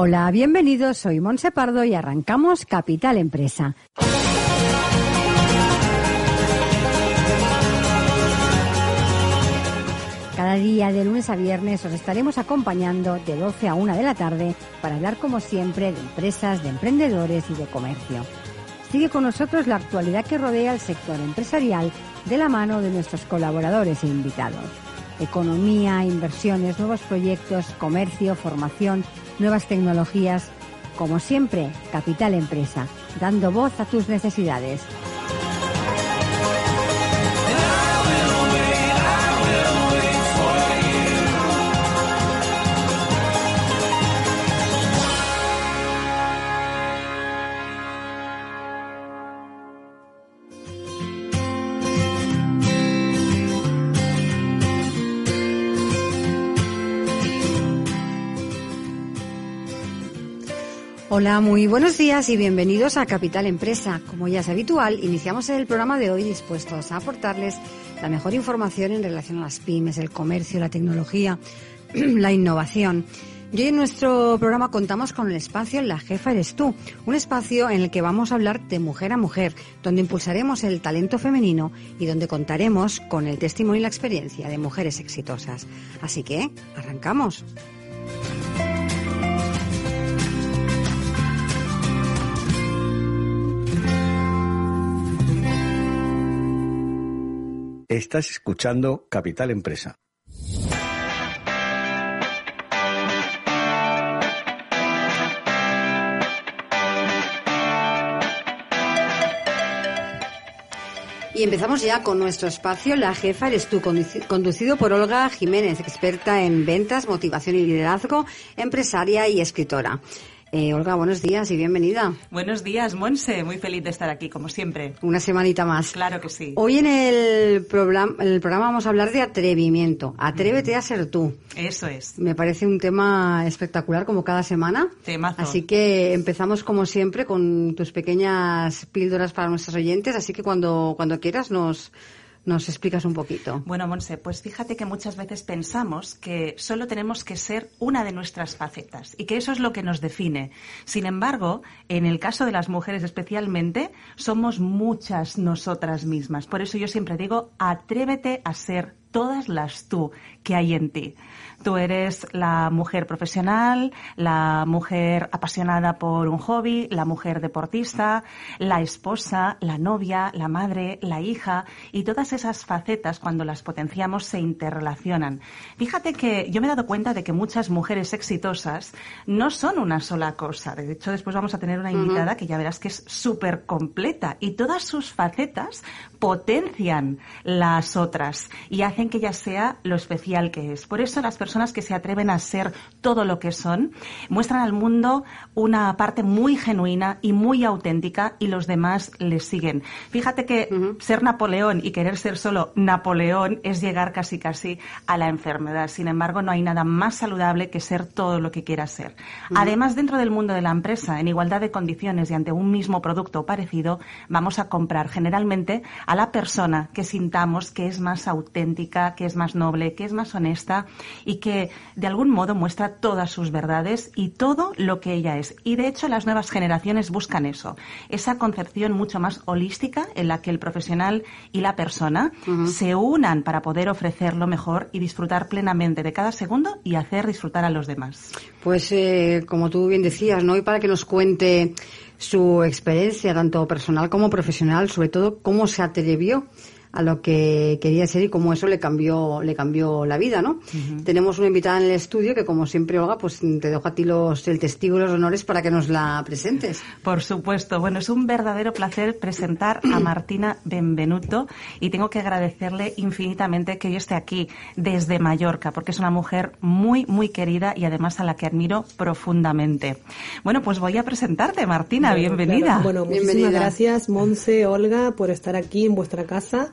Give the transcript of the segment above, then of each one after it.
Hola, bienvenidos, soy Monse Pardo y arrancamos Capital Empresa. Cada día, de lunes a viernes, os estaremos acompañando de 12 a 1 de la tarde para hablar, como siempre, de empresas, de emprendedores y de comercio. Sigue con nosotros la actualidad que rodea al sector empresarial de la mano de nuestros colaboradores e invitados. Economía, inversiones, nuevos proyectos, comercio, formación, nuevas tecnologías. Como siempre, Capital Empresa, dando voz a tus necesidades. Hola, muy buenos días y bienvenidos a Capital Empresa. Como ya es habitual, iniciamos el programa de hoy dispuestos a aportarles la mejor información en relación a las pymes, el comercio, la tecnología, la innovación. Y hoy en nuestro programa contamos con el espacio La Jefa Eres Tú, un espacio en el que vamos a hablar de mujer a mujer, donde impulsaremos el talento femenino y donde contaremos con el testimonio y la experiencia de mujeres exitosas. Así que, arrancamos. Estás escuchando Capital Empresa. Y empezamos ya con nuestro espacio La Jefa Eres Tú, conducido por Olga Jiménez, experta en ventas, motivación y liderazgo, empresaria y escritora. Eh, Olga, buenos días y bienvenida. Buenos días, Monse. Muy feliz de estar aquí, como siempre. Una semanita más. Claro que sí. Hoy en el programa, el programa vamos a hablar de atrevimiento. Atrévete a ser tú. Eso es. Me parece un tema espectacular, como cada semana. Temazo. Así que empezamos, como siempre, con tus pequeñas píldoras para nuestros oyentes. Así que cuando, cuando quieras nos nos explicas un poquito. Bueno, Monse, pues fíjate que muchas veces pensamos que solo tenemos que ser una de nuestras facetas y que eso es lo que nos define. Sin embargo, en el caso de las mujeres especialmente, somos muchas nosotras mismas. Por eso yo siempre digo, atrévete a ser todas las tú que hay en ti. Tú eres la mujer profesional, la mujer apasionada por un hobby, la mujer deportista, la esposa, la novia, la madre, la hija y todas esas facetas cuando las potenciamos se interrelacionan. Fíjate que yo me he dado cuenta de que muchas mujeres exitosas no son una sola cosa. De hecho, después vamos a tener una invitada que ya verás que es súper completa y todas sus facetas potencian las otras y hacen que ella sea lo especial que es. Por eso las personas que se atreven a ser todo lo que son muestran al mundo una parte muy genuina y muy auténtica y los demás les siguen. Fíjate que ser Napoleón y querer ser solo Napoleón es llegar casi casi a la enfermedad. Sin embargo, no hay nada más saludable que ser todo lo que quieras ser. Además, dentro del mundo de la empresa, en igualdad de condiciones y ante un mismo producto parecido, vamos a comprar generalmente a la persona que sintamos que es más auténtica, que es más noble, que es más honesta y que de algún modo muestra todas sus verdades y todo lo que ella es. Y de hecho las nuevas generaciones buscan eso, esa concepción mucho más holística en la que el profesional y la persona se unan para poder ofrecer lo mejor y disfrutar plenamente de cada segundo y hacer disfrutar a los demás. Pues eh, como tú bien decías, ¿no? Y para que nos cuente su experiencia, tanto personal como profesional, sobre todo cómo se atrevió a lo que quería ser y cómo eso le cambió le cambió la vida, ¿no? Tenemos una invitada en el estudio que como siempre Olga, pues te dejo a ti los el testigo y los honores para que nos la presentes. Por supuesto. Bueno, es un verdadero placer presentar a Martina Benvenuto y tengo que agradecerle infinitamente que yo esté aquí desde Mallorca porque es una mujer muy muy querida y además a la que admiro profundamente. Bueno, pues voy a presentarte, Martina, bienvenida. Bueno, muchísimas gracias, Monse, Olga, por estar aquí en vuestra casa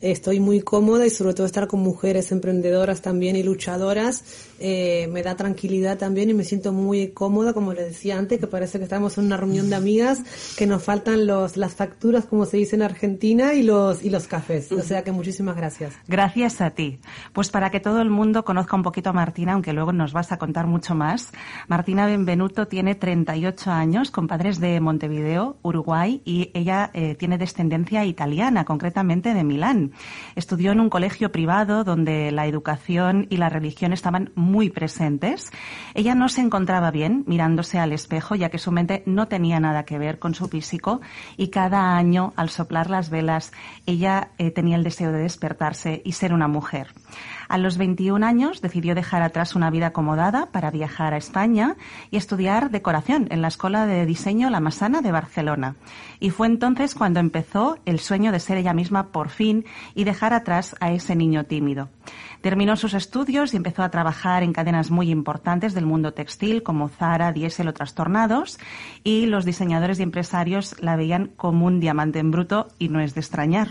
estoy muy cómoda y sobre todo estar con mujeres emprendedoras también y luchadoras eh, me da tranquilidad también y me siento muy cómoda, como le decía antes, que parece que estamos en una reunión de amigas, que nos faltan los, las facturas, como se dice en Argentina, y los, y los cafés. O sea que muchísimas gracias. Gracias a ti. Pues para que todo el mundo conozca un poquito a Martina, aunque luego nos vas a contar mucho más, Martina Benvenuto tiene 38 años, con padres de Montevideo, Uruguay, y ella eh, tiene descendencia italiana, concretamente de Milán. Estudió en un colegio privado donde la educación y la religión estaban muy presentes. Ella no se encontraba bien mirándose al espejo, ya que su mente no tenía nada que ver con su físico y cada año, al soplar las velas, ella eh, tenía el deseo de despertarse y ser una mujer. A los 21 años decidió dejar atrás una vida acomodada para viajar a España y estudiar decoración en la Escuela de Diseño La Masana de Barcelona. Y fue entonces cuando empezó el sueño de ser ella misma por fin y dejar atrás a ese niño tímido. Terminó sus estudios y empezó a trabajar en cadenas muy importantes del mundo textil como Zara, Diesel o Trastornados y los diseñadores y empresarios la veían como un diamante en bruto y no es de extrañar.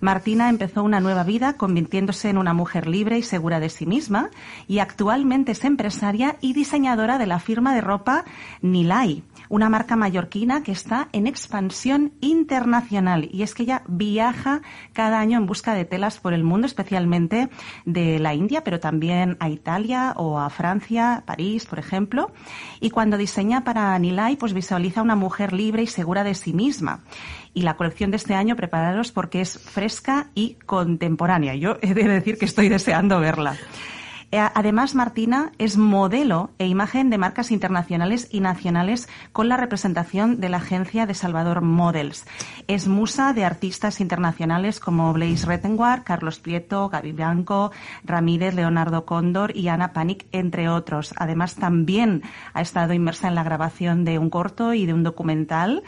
Martina empezó una nueva vida convirtiéndose en una mujer libre y segura de sí misma y actualmente es empresaria y diseñadora de la firma de ropa Nilay una marca mallorquina que está en expansión internacional. Y es que ella viaja cada año en busca de telas por el mundo, especialmente de la India, pero también a Italia o a Francia, París, por ejemplo. Y cuando diseña para Nilay, pues visualiza una mujer libre y segura de sí misma. Y la colección de este año, prepararos porque es fresca y contemporánea. Yo he de decir que estoy deseando verla. Eh, además, Martina es modelo e imagen de marcas internacionales y nacionales con la representación de la agencia de Salvador Models. Es musa de artistas internacionales como Blaise Rettenward, Carlos Prieto, Gaby Blanco, Ramírez, Leonardo Cóndor y Ana Panic, entre otros. Además, también ha estado inmersa en la grabación de un corto y de un documental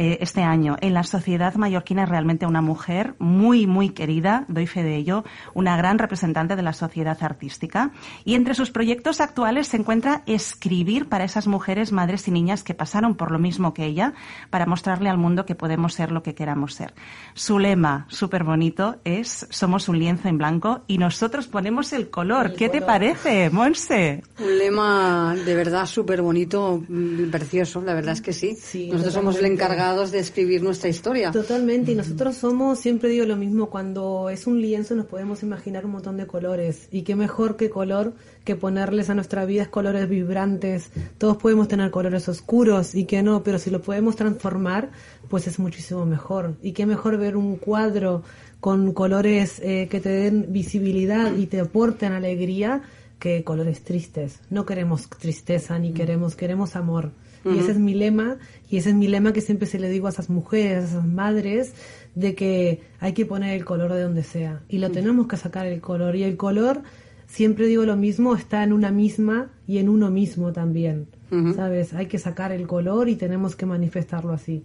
eh, este año. En la sociedad mallorquina es realmente una mujer muy, muy querida, doy fe de ello, una gran representante de la sociedad artística. Y entre sus proyectos actuales se encuentra escribir para esas mujeres, madres y niñas que pasaron por lo mismo que ella, para mostrarle al mundo que podemos ser lo que queramos ser. Su lema, súper bonito, es Somos un lienzo en blanco y nosotros ponemos el color. ¿Qué te parece, Monse? Un lema de verdad súper bonito, mm, precioso, la verdad es que sí. nosotros somos el encargado de escribir nuestra historia. Totalmente, y nosotros somos, siempre digo lo mismo, cuando es un lienzo nos podemos imaginar un montón de colores, y qué mejor que color que ponerles a nuestra vida es colores vibrantes. Todos podemos tener colores oscuros y que no, pero si lo podemos transformar, pues es muchísimo mejor. Y qué mejor ver un cuadro con colores eh, que te den visibilidad y te aporten alegría que colores tristes. No queremos tristeza ni queremos, queremos amor. Y ese es mi lema, y ese es mi lema que siempre se le digo a esas mujeres, a esas madres, de que hay que poner el color de donde sea. Y lo tenemos que sacar el color. Y el color, siempre digo lo mismo, está en una misma y en uno mismo también. ¿Sabes? Hay que sacar el color y tenemos que manifestarlo así.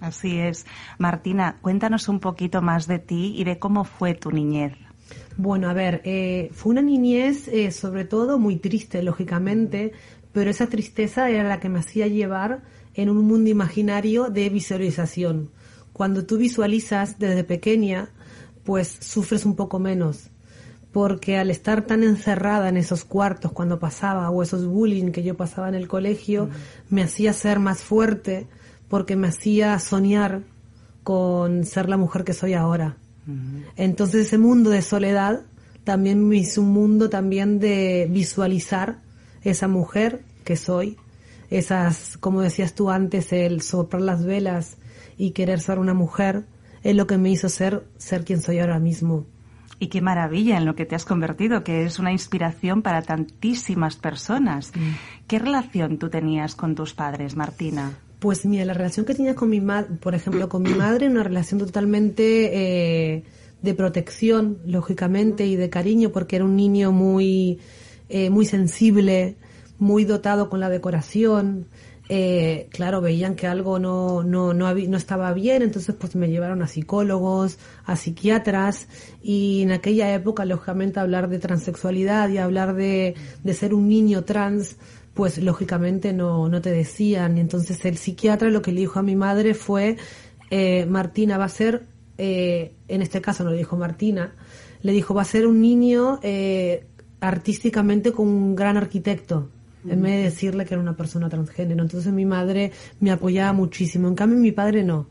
Así es. Martina, cuéntanos un poquito más de ti y de cómo fue tu niñez. Bueno, a ver, eh, fue una niñez eh, sobre todo muy triste, lógicamente, pero esa tristeza era la que me hacía llevar en un mundo imaginario de visualización. Cuando tú visualizas desde pequeña, pues sufres un poco menos, porque al estar tan encerrada en esos cuartos cuando pasaba, o esos bullying que yo pasaba en el colegio, me hacía ser más fuerte, porque me hacía soñar con ser la mujer que soy ahora. Entonces ese mundo de soledad también me hizo un mundo también de visualizar esa mujer que soy, esas, como decías tú antes, el soplar las velas y querer ser una mujer, es lo que me hizo ser, ser quien soy ahora mismo. Y qué maravilla en lo que te has convertido, que es una inspiración para tantísimas personas. ¿Qué relación tú tenías con tus padres, Martina? Pues mira, la relación que tenía con mi madre, por ejemplo, con mi madre, una relación totalmente eh, de protección, lógicamente, y de cariño, porque era un niño muy eh, muy sensible, muy dotado con la decoración. Eh, claro, veían que algo no, no, no, no, estaba bien, entonces pues me llevaron a psicólogos, a psiquiatras y en aquella época, lógicamente, hablar de transexualidad y hablar de, de ser un niño trans, pues lógicamente no, no te decían. Y entonces el psiquiatra lo que le dijo a mi madre fue, eh, Martina va a ser eh, en este caso no lo dijo Martina, le dijo, va a ser un niño eh, artísticamente con un gran arquitecto, en vez de decirle que era una persona transgénero. Entonces mi madre me apoyaba muchísimo. En cambio mi padre no.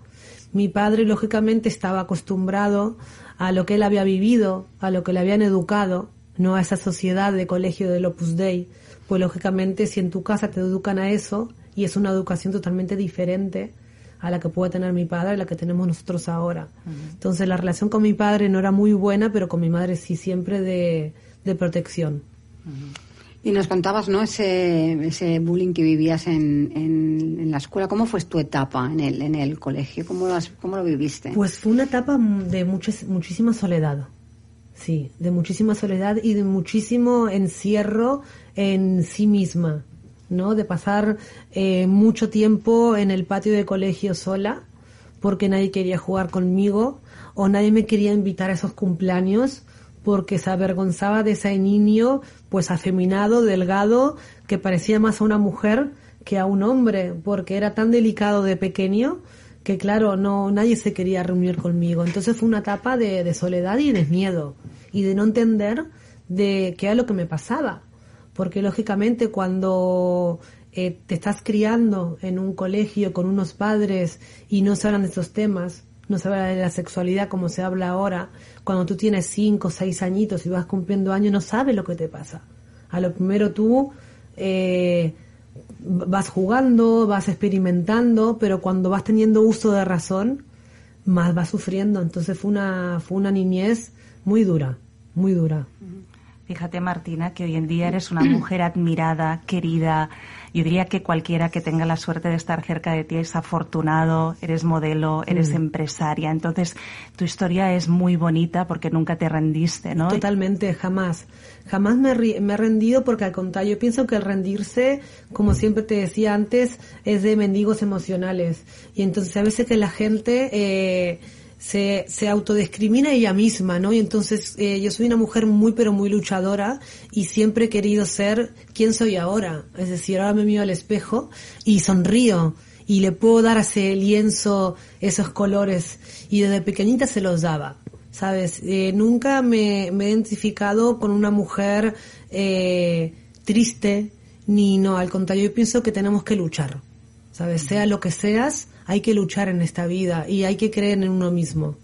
Mi padre lógicamente estaba acostumbrado a lo que él había vivido, a lo que le habían educado, no a esa sociedad de colegio del Opus Dei. Pues lógicamente si en tu casa te educan a eso y es una educación totalmente diferente, a la que puede tener mi padre y la que tenemos nosotros ahora. Entonces la relación con mi padre no era muy buena, pero con mi madre sí siempre de, protección. Y nos contabas, ¿no? Ese, ese bullying que vivías en, en, la escuela. ¿Cómo fue tu etapa en el, en el colegio? ¿Cómo lo, ¿Cómo lo viviste? Pues fue una etapa de muchísima soledad. Sí, de muchísima soledad y de muchísimo encierro en sí misma. ¿no? De pasar eh, mucho tiempo en el patio de colegio sola porque nadie quería jugar conmigo o nadie me quería invitar a esos cumpleaños porque se avergonzaba de ese niño pues afeminado, delgado, que parecía más a una mujer que a un hombre, porque era tan delicado de pequeño que claro, no nadie se quería reunir conmigo. Entonces fue una etapa de, soledad y de miedo y de no entender de qué era lo que me pasaba porque lógicamente cuando eh, te estás criando en un colegio con unos padres y no se hablan de esos temas, no se habla de la sexualidad como se habla ahora, cuando tú tienes cinco seis añitos y vas cumpliendo años, no sabes lo que te pasa. A lo primero tú eh, vas jugando, vas experimentando, pero cuando vas teniendo uso de razón, más vas sufriendo. Entonces fue una, fue una niñez muy dura, muy dura. Fíjate, Martina, que hoy en día eres una mujer admirada, querida. Yo diría que cualquiera que tenga la suerte de estar cerca de ti es afortunado, eres modelo, eres mm. empresaria. Entonces, tu historia es muy bonita porque nunca te rendiste, ¿no? Totalmente, jamás. Jamás me, me he rendido porque al contrario, yo pienso que el rendirse, como siempre te decía antes, es de mendigos emocionales. Y entonces a veces que la gente... Eh, se, se autodescrimina ella misma, ¿no? Y entonces eh, yo soy una mujer muy pero muy luchadora y siempre he querido ser quien soy ahora. Es decir, ahora me miro al espejo y sonrío y le puedo dar a ese lienzo esos colores y desde pequeñita se los daba. ¿Sabes? Eh, nunca me, me, he identificado con una mujer eh, triste, ni no, al contrario, yo pienso que tenemos que luchar. ¿Sabes? Sea lo que seas, hay que luchar en esta vida y hay que creer en uno mismo.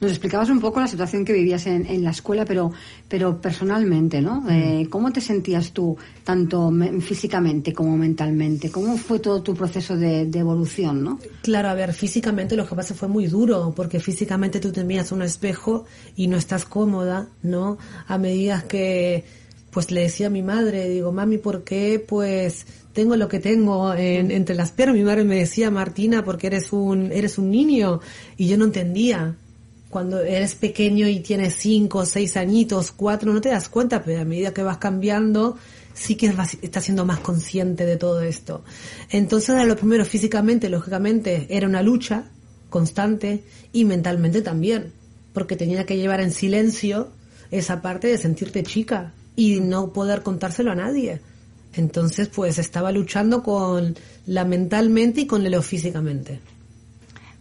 Nos explicabas un poco la situación que vivías en, la escuela, pero, pero personalmente, ¿no? Eh, ¿Cómo te sentías tú, tanto físicamente como mentalmente? ¿Cómo fue todo tu proceso de, evolución, no? Claro, a ver, físicamente lo que pasa fue muy duro, porque físicamente tú te miras un espejo y no estás cómoda, ¿no? A medida que, pues le decía a mi madre, digo, mami, ¿por qué, pues tengo lo que tengo entre las piernas. Mi madre me decía, Martina, porque eres un, eres un niño. Y yo no entendía. Cuando eres pequeño y tienes cinco, seis añitos, cuatro, no te das cuenta, pero a medida que vas cambiando, sí que estás siendo más consciente de todo esto. Entonces, a lo primero, físicamente, lógicamente, era una lucha constante y mentalmente también, porque tenía que llevar en silencio esa parte de sentirte chica y no poder contárselo a nadie entonces, pues estaba luchando con la mentalmente y con lo físicamente.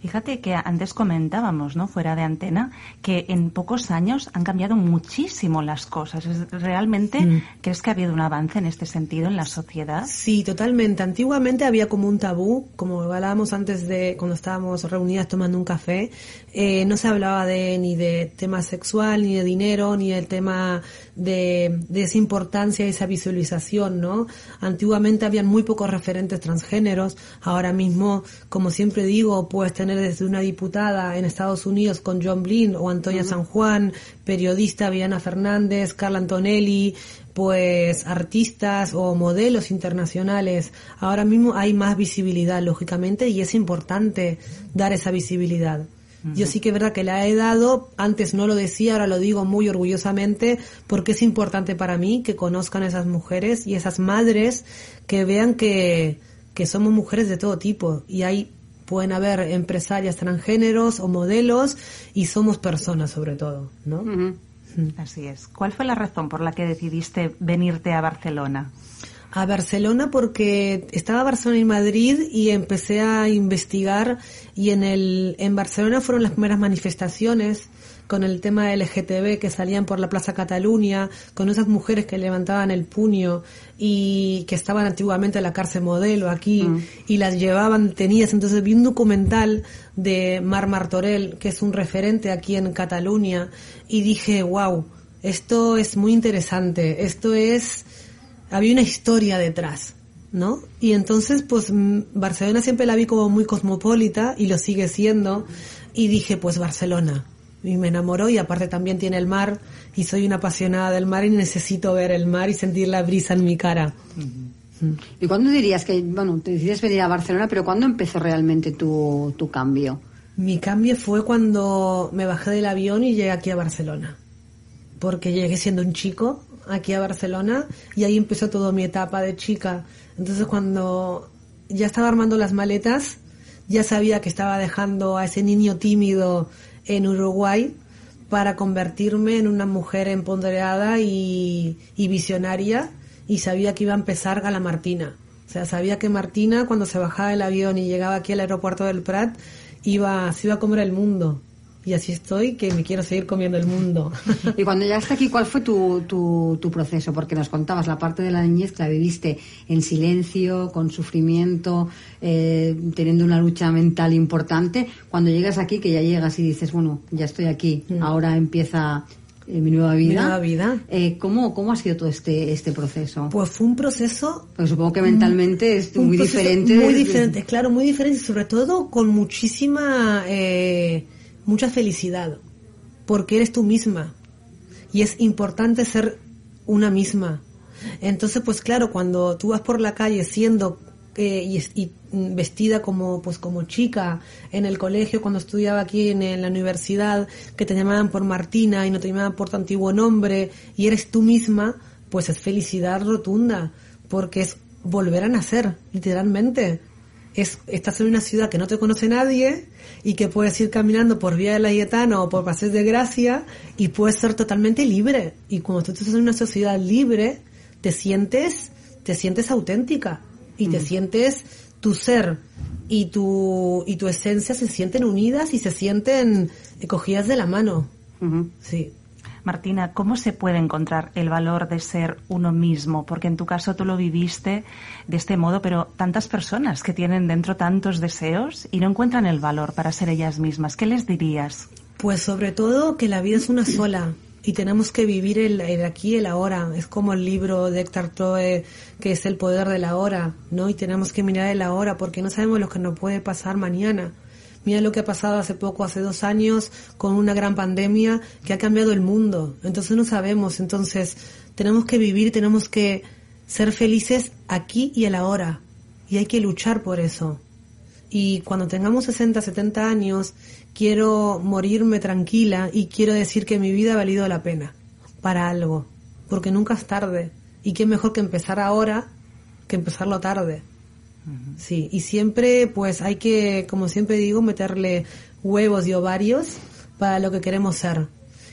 Fíjate que antes comentábamos, ¿no? Fuera de antena, que en pocos años han cambiado muchísimo las cosas. ¿Realmente mm. crees que ha habido un avance en este sentido en la sociedad? Sí, totalmente. Antiguamente había como un tabú, como hablábamos antes de cuando estábamos reunidas tomando un café, eh, no se hablaba de ni de tema sexual, ni de dinero, ni del tema de, de esa importancia esa visualización, ¿no? Antiguamente habían muy pocos referentes transgéneros. Ahora mismo, como siempre digo, puedes tener desde una diputada en Estados Unidos con John Blin o Antonia San Juan, periodista Viana Fernández, Carla Antonelli, pues artistas o modelos internacionales. Ahora mismo hay más visibilidad, lógicamente, y es importante dar esa visibilidad. Yo sí que es verdad que la he dado, antes no lo decía, ahora lo digo muy orgullosamente, porque es importante para mí que conozcan a esas mujeres y esas madres que vean que, que somos mujeres de todo tipo y hay pueden haber empresarias transgéneros o modelos y somos personas sobre todo, ¿no? Así es. ¿Cuál fue la razón por la que decidiste venirte a Barcelona? A Barcelona porque estaba Barcelona y Madrid y empecé a investigar y en el en Barcelona fueron las primeras manifestaciones con el tema LGTB que salían por la Plaza Cataluña, con esas mujeres que levantaban el puño y que estaban antiguamente en la cárcel modelo aquí mm. y las llevaban tenidas. Entonces vi un documental de Mar Martorell, que es un referente aquí en Cataluña, y dije, wow, esto es muy interesante, esto es había una historia detrás, ¿no? Y entonces, pues mm, Barcelona siempre la vi como muy cosmopolita y lo sigue siendo. Y dije, pues Barcelona. Y me enamoró y aparte también tiene el mar y soy una apasionada del mar y necesito ver el mar y sentir la brisa en mi cara. ¿Y cuándo dirías que, bueno, te decides venir a Barcelona, pero cuándo empezó realmente tu, tu cambio? Mi cambio fue cuando me bajé del avión y llegué aquí a Barcelona. Porque llegué siendo un chico aquí a Barcelona y ahí empezó toda mi etapa de chica. Entonces cuando ya estaba armando las maletas, ya sabía que estaba dejando a ese niño tímido en Uruguay para convertirme en una mujer empoderada y, visionaria y sabía que iba a empezar Gala Martina. O sea, sabía que Martina cuando se bajaba del avión y llegaba aquí al aeropuerto del Prat iba, se iba a comer el mundo y así estoy que me quiero seguir comiendo el mundo. Y cuando llegaste aquí, ¿cuál fue tu, tu, tu, proceso? Porque nos contabas la parte de la niñez que la viviste en silencio, con sufrimiento, eh, teniendo una lucha mental importante. Cuando llegas aquí, que ya llegas y dices, bueno, ya estoy aquí, mm. ahora empieza eh, mi nueva vida. Mi nueva vida. Eh, ¿cómo, ¿Cómo ha sido todo este, este proceso? Pues fue un proceso... Pues supongo que mentalmente es muy diferente. Muy diferente, claro, muy diferente, sobre todo con muchísima... Eh, mucha felicidad, porque eres tú misma. Y es importante ser una misma. Entonces, pues claro, cuando tú vas por la calle siendo eh, y, vestida como pues como chica en el colegio cuando estudiaba aquí en, la universidad que te llamaban por Martina y no te llamaban por tu antiguo nombre y eres tú misma pues es felicidad rotunda porque es volver a nacer literalmente es, estás en una ciudad que no te conoce nadie y que puedes ir caminando por Vía de la Yetana o por Paseos de Gracia y puedes ser totalmente libre. Y cuando tú estás en una sociedad libre, te sientes, te sientes auténtica y te sientes tu ser y tu, y tu esencia se sienten unidas y se sienten cogidas de la mano. Sí. Martina, ¿cómo se puede encontrar el valor de ser uno mismo? Porque en tu caso tú lo viviste de este modo, pero tantas personas que tienen dentro tantos deseos y no encuentran el valor para ser ellas mismas, ¿qué les dirías? Pues sobre todo que la vida es una sola y tenemos que vivir el, el, aquí el ahora. Es como el libro de Héctor Toe, que es el poder de la hora, ¿no? Y tenemos que mirar el ahora porque no sabemos lo que nos puede pasar mañana. Mira lo que ha pasado hace poco, hace dos años, con una gran pandemia que ha cambiado el mundo. Entonces no sabemos. Entonces tenemos que vivir, tenemos que ser felices aquí y a la hora. Y hay que luchar por eso. Y cuando tengamos 60, 70 años, quiero morirme tranquila y quiero decir que mi vida ha valido la pena para algo. Porque nunca es tarde. Y qué mejor que empezar ahora que empezarlo tarde. Sí, y siempre pues hay que, como siempre digo, meterle huevos y ovarios para lo que queremos ser.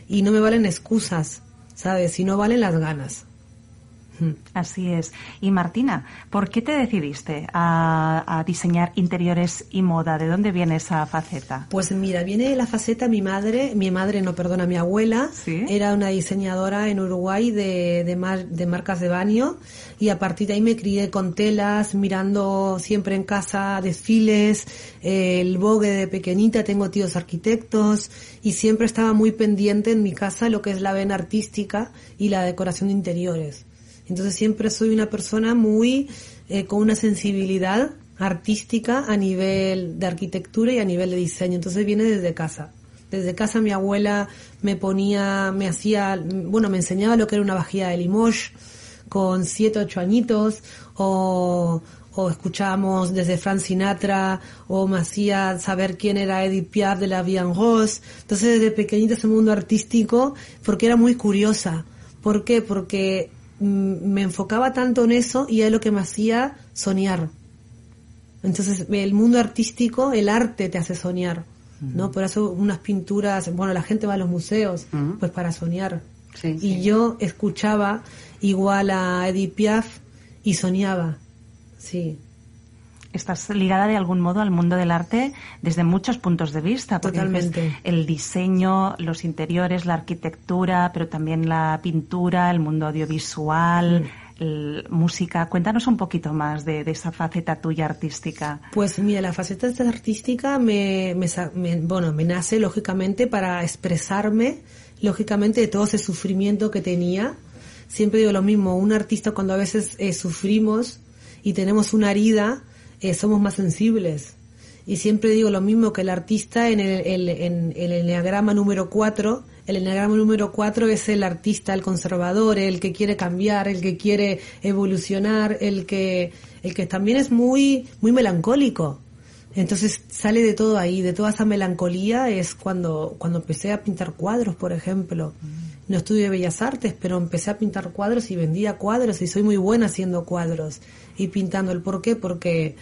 Y no me valen excusas, ¿sabes? Si no valen las ganas. Así es. Y Martina, ¿por qué te decidiste a, diseñar interiores y moda? ¿De dónde viene esa faceta? Pues mira, viene de la faceta mi madre, mi madre, no perdona, mi abuela, era una diseñadora en Uruguay de, de, marcas de baño y a partir de ahí me crié con telas, mirando siempre en casa desfiles, el bogue de pequeñita, tengo tíos arquitectos y siempre estaba muy pendiente en mi casa lo que es la vena artística y la decoración de interiores. Entonces siempre soy una persona muy eh, con una sensibilidad artística a nivel de arquitectura y a nivel de diseño. Entonces viene desde casa. Desde casa mi abuela me ponía, me hacía, bueno, me enseñaba lo que era una vajilla de Limoges con siete, ocho añitos, o, o escuchábamos desde Frank Sinatra, o me hacía saber quién era Edith Piaf de la Vian Rose. Entonces desde pequeñita ese mundo artístico, porque era muy curiosa. ¿Por qué? Porque me enfocaba tanto en eso y es lo que me hacía soñar. Entonces, el mundo artístico, el arte te hace soñar, ¿no? Por eso unas pinturas, bueno, la gente va a los museos, pues para soñar. y yo escuchaba igual a Edith Piaf y soñaba, sí. Estás ligada de algún modo al mundo del arte desde muchos puntos de vista. Porque Totalmente. El diseño, los interiores, la arquitectura, pero también la pintura, el mundo audiovisual. Mm música. Cuéntanos un poquito más de, esa faceta tuya artística. Pues mira, la faceta artística me, bueno, me nace lógicamente para expresarme, lógicamente, de todo ese sufrimiento que tenía. Siempre digo lo mismo, un artista cuando a veces eh, sufrimos y tenemos una herida, eh, somos más sensibles. Y siempre digo lo mismo que el artista en el, el, en, el enneagrama número 4 el enneagrama número 4 es el artista, el conservador, el que quiere cambiar, el que quiere evolucionar, el que, el que también es muy, muy melancólico. Entonces sale de todo ahí, de toda esa melancolía es cuando, cuando empecé a pintar cuadros, por ejemplo. No estudié Bellas Artes, pero empecé a pintar cuadros y vendía cuadros y soy muy buena haciendo cuadros y pintando. ¿El por qué? Porque,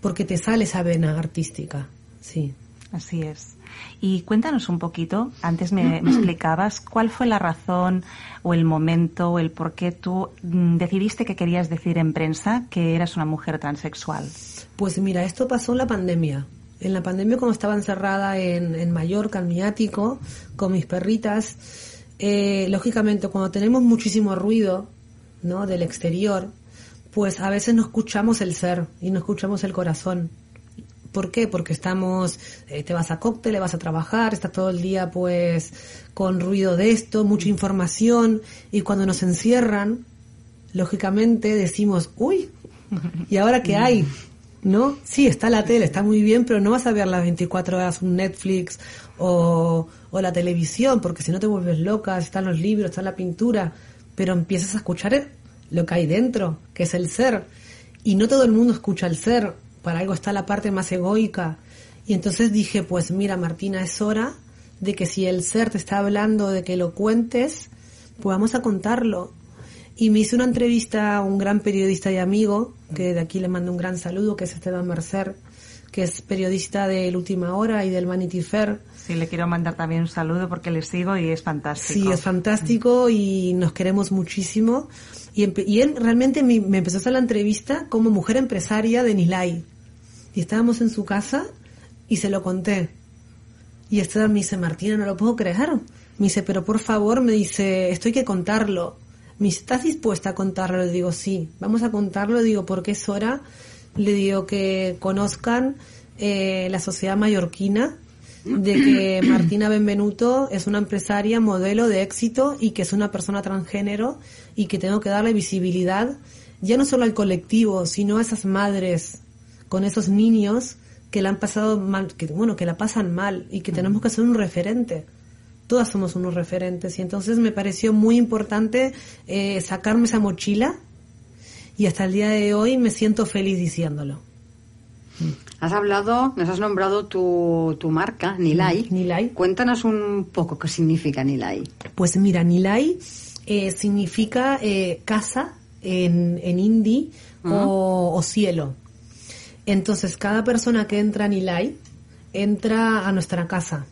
porque te sale esa vena artística, sí. Así es. Y cuéntanos un poquito, antes me, explicabas cuál fue la razón o el momento o el por qué tú mm, decidiste que querías decir en prensa que eras una mujer transexual. Pues mira, esto pasó en la pandemia. En la pandemia, cuando estaba encerrada en, en Mallorca, en mi ático, con mis perritas, eh, lógicamente cuando tenemos muchísimo ruido ¿no? del exterior, pues a veces no escuchamos el ser y no escuchamos el corazón. ¿Por qué? Porque estamos, eh, te vas a cóctel, vas a trabajar, estás todo el día pues con ruido de esto, mucha información y cuando nos encierran, lógicamente decimos, uy, ¿y ahora qué hay? ¿No? Sí, está la tele, está muy bien, pero no vas a ver las 24 horas un Netflix o, o la televisión, porque si no te vuelves loca, están los libros, está la pintura, pero empiezas a escuchar lo que hay dentro, que es el ser. Y no todo el mundo escucha el ser, para algo está la parte más egoica. Y entonces dije, pues mira Martina, es hora de que si el ser te está hablando de que lo cuentes, pues vamos a contarlo. Y me hizo una entrevista a un gran periodista y amigo, que de aquí le mando un gran saludo, que es Esteban Mercer, que es periodista del Última Hora y del Vanity Fair. Sí, le quiero mandar también un saludo porque le sigo y es fantástico. Sí, es fantástico y nos queremos muchísimo. Y, él realmente me, me, empezó a hacer la entrevista como mujer empresaria de Nilay. Y estábamos en su casa y se lo conté. Y Esteban me dice, Martina, no lo puedo creer. Me dice, pero por favor, me dice, esto hay que contarlo. Me dice, ¿estás dispuesta a contarlo? Le digo, sí, vamos a contarlo. Le digo, porque es hora. Le digo que conozcan eh, la sociedad mallorquina, de que Martina Benvenuto es una empresaria modelo de éxito y que es una persona transgénero y que tengo que darle visibilidad ya no solo al colectivo, sino a esas madres con esos niños que la han pasado mal, que bueno, que la pasan mal y que tenemos que ser un referente. Todas somos unos referentes y entonces me pareció muy importante eh, sacarme esa mochila y hasta el día de hoy me siento feliz diciéndolo. Has hablado, nos has nombrado tu, tu marca, Nilay. Mm, Nilay. Cuéntanos un poco qué significa Nilay. Pues mira, Nilay eh, significa eh, casa en, en hindi o, o, cielo. Entonces, cada persona que entra a Nilay entra a nuestra casa.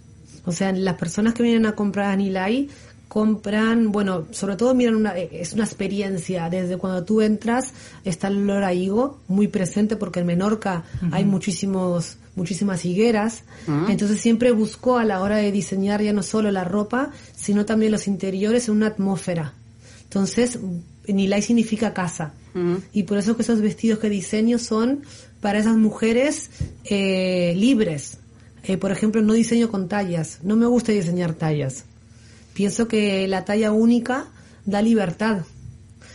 O sea, las personas que vienen a comprar a Nilay compran, bueno, sobre todo miran una, es una experiencia. Desde cuando tú entras está el olor a higo muy presente porque en Menorca hay muchísimos, muchísimas higueras. Ah. Entonces siempre busco a la hora de diseñar ya no solo la ropa, sino también los interiores en una atmósfera. Entonces, Nilay significa casa. Y por eso que esos vestidos que diseño son para esas mujeres eh, libres. Eh, por ejemplo, no diseño con tallas. No me gusta diseñar tallas. Pienso que la talla única da libertad.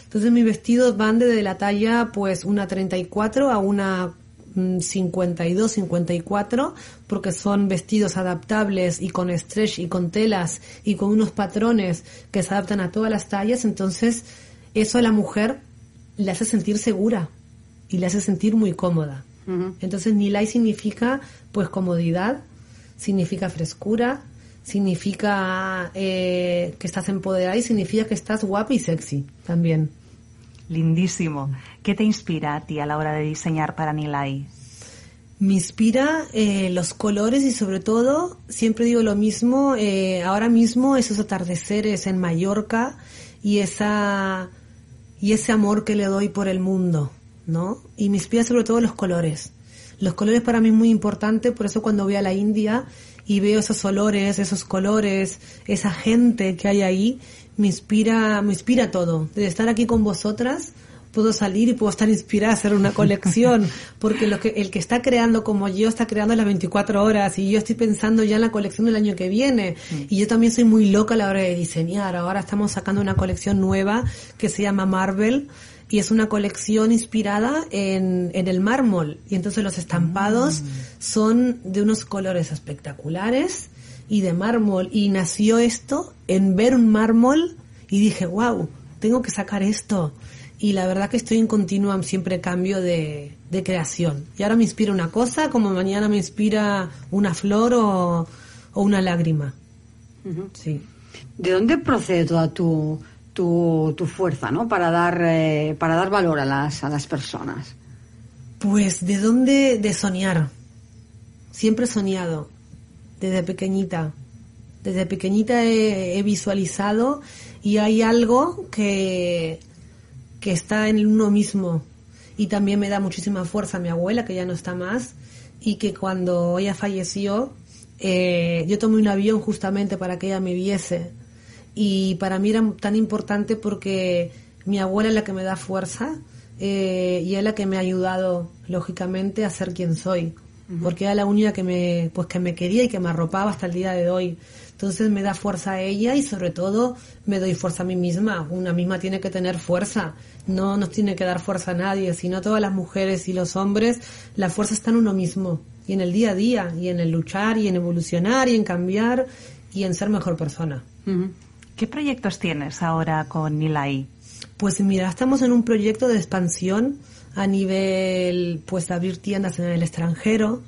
Entonces mis vestidos van desde la talla pues una 34 a una 52, mm, 54, porque son vestidos adaptables y con stretch y con telas y con unos patrones que se adaptan a todas las tallas. Entonces eso a la mujer le hace sentir segura y le hace sentir muy cómoda. Entonces Nilay significa pues comodidad, significa frescura, significa eh, que estás empoderada y significa que estás guapa y sexy también. Lindísimo. ¿Qué te inspira a ti a la hora de diseñar para Nilay? Me inspira eh, los colores y sobre todo, siempre digo lo mismo, eh, ahora mismo esos atardeceres en Mallorca y esa y ese amor que le doy por el mundo, ¿no? Y me inspira sobre todo los colores. Los colores para mí es muy importante, por eso cuando voy a la India y veo esos olores, esos colores, esa gente que hay ahí, me inspira, me inspira todo. De estar aquí con vosotras, puedo salir y puedo estar inspirada a hacer una colección, porque lo que, el que está creando como yo está creando las 24 horas y yo estoy pensando ya en la colección del año que viene. Y yo también soy muy loca a la hora de diseñar. Ahora estamos sacando una colección nueva que se llama Marvel y es una colección inspirada en, en el mármol. Y entonces los estampados mm. son de unos colores espectaculares y de mármol. Y nació esto en ver un mármol y dije, wow, tengo que sacar esto y la verdad que estoy en continuo siempre cambio de, creación. Y ahora me inspira una cosa, como mañana me inspira una flor o, una lágrima. Sí. ¿De dónde procede toda tu, tu, tu fuerza, ¿no? Para dar, eh, para dar valor a las, a las personas. Pues de dónde, de soñar. Siempre he soñado, desde pequeñita. Desde pequeñita he visualizado y hay algo que, que está en uno mismo. Y también me da muchísima fuerza mi abuela, que ya no está más, y que cuando ella falleció, eh, yo tomé un avión justamente para que ella me viese. Y para mí era tan importante porque mi abuela es la que me da fuerza eh, y es la que me ha ayudado, lógicamente, a ser quien soy. Porque era la única que me, pues, que me quería y que me arropaba hasta el día de hoy. Entonces me da fuerza a ella y sobre todo me doy fuerza a mí misma. Una misma tiene que tener fuerza no nos tiene que dar fuerza a nadie, sino a todas las mujeres y los hombres, la fuerza está en uno mismo, y en el día a día, y en el luchar, y en evolucionar, y en cambiar, y en ser mejor persona. ¿Qué proyectos tienes ahora con Nilay? Pues mira, estamos en un proyecto de expansión a nivel, pues, abrir tiendas en el extranjero,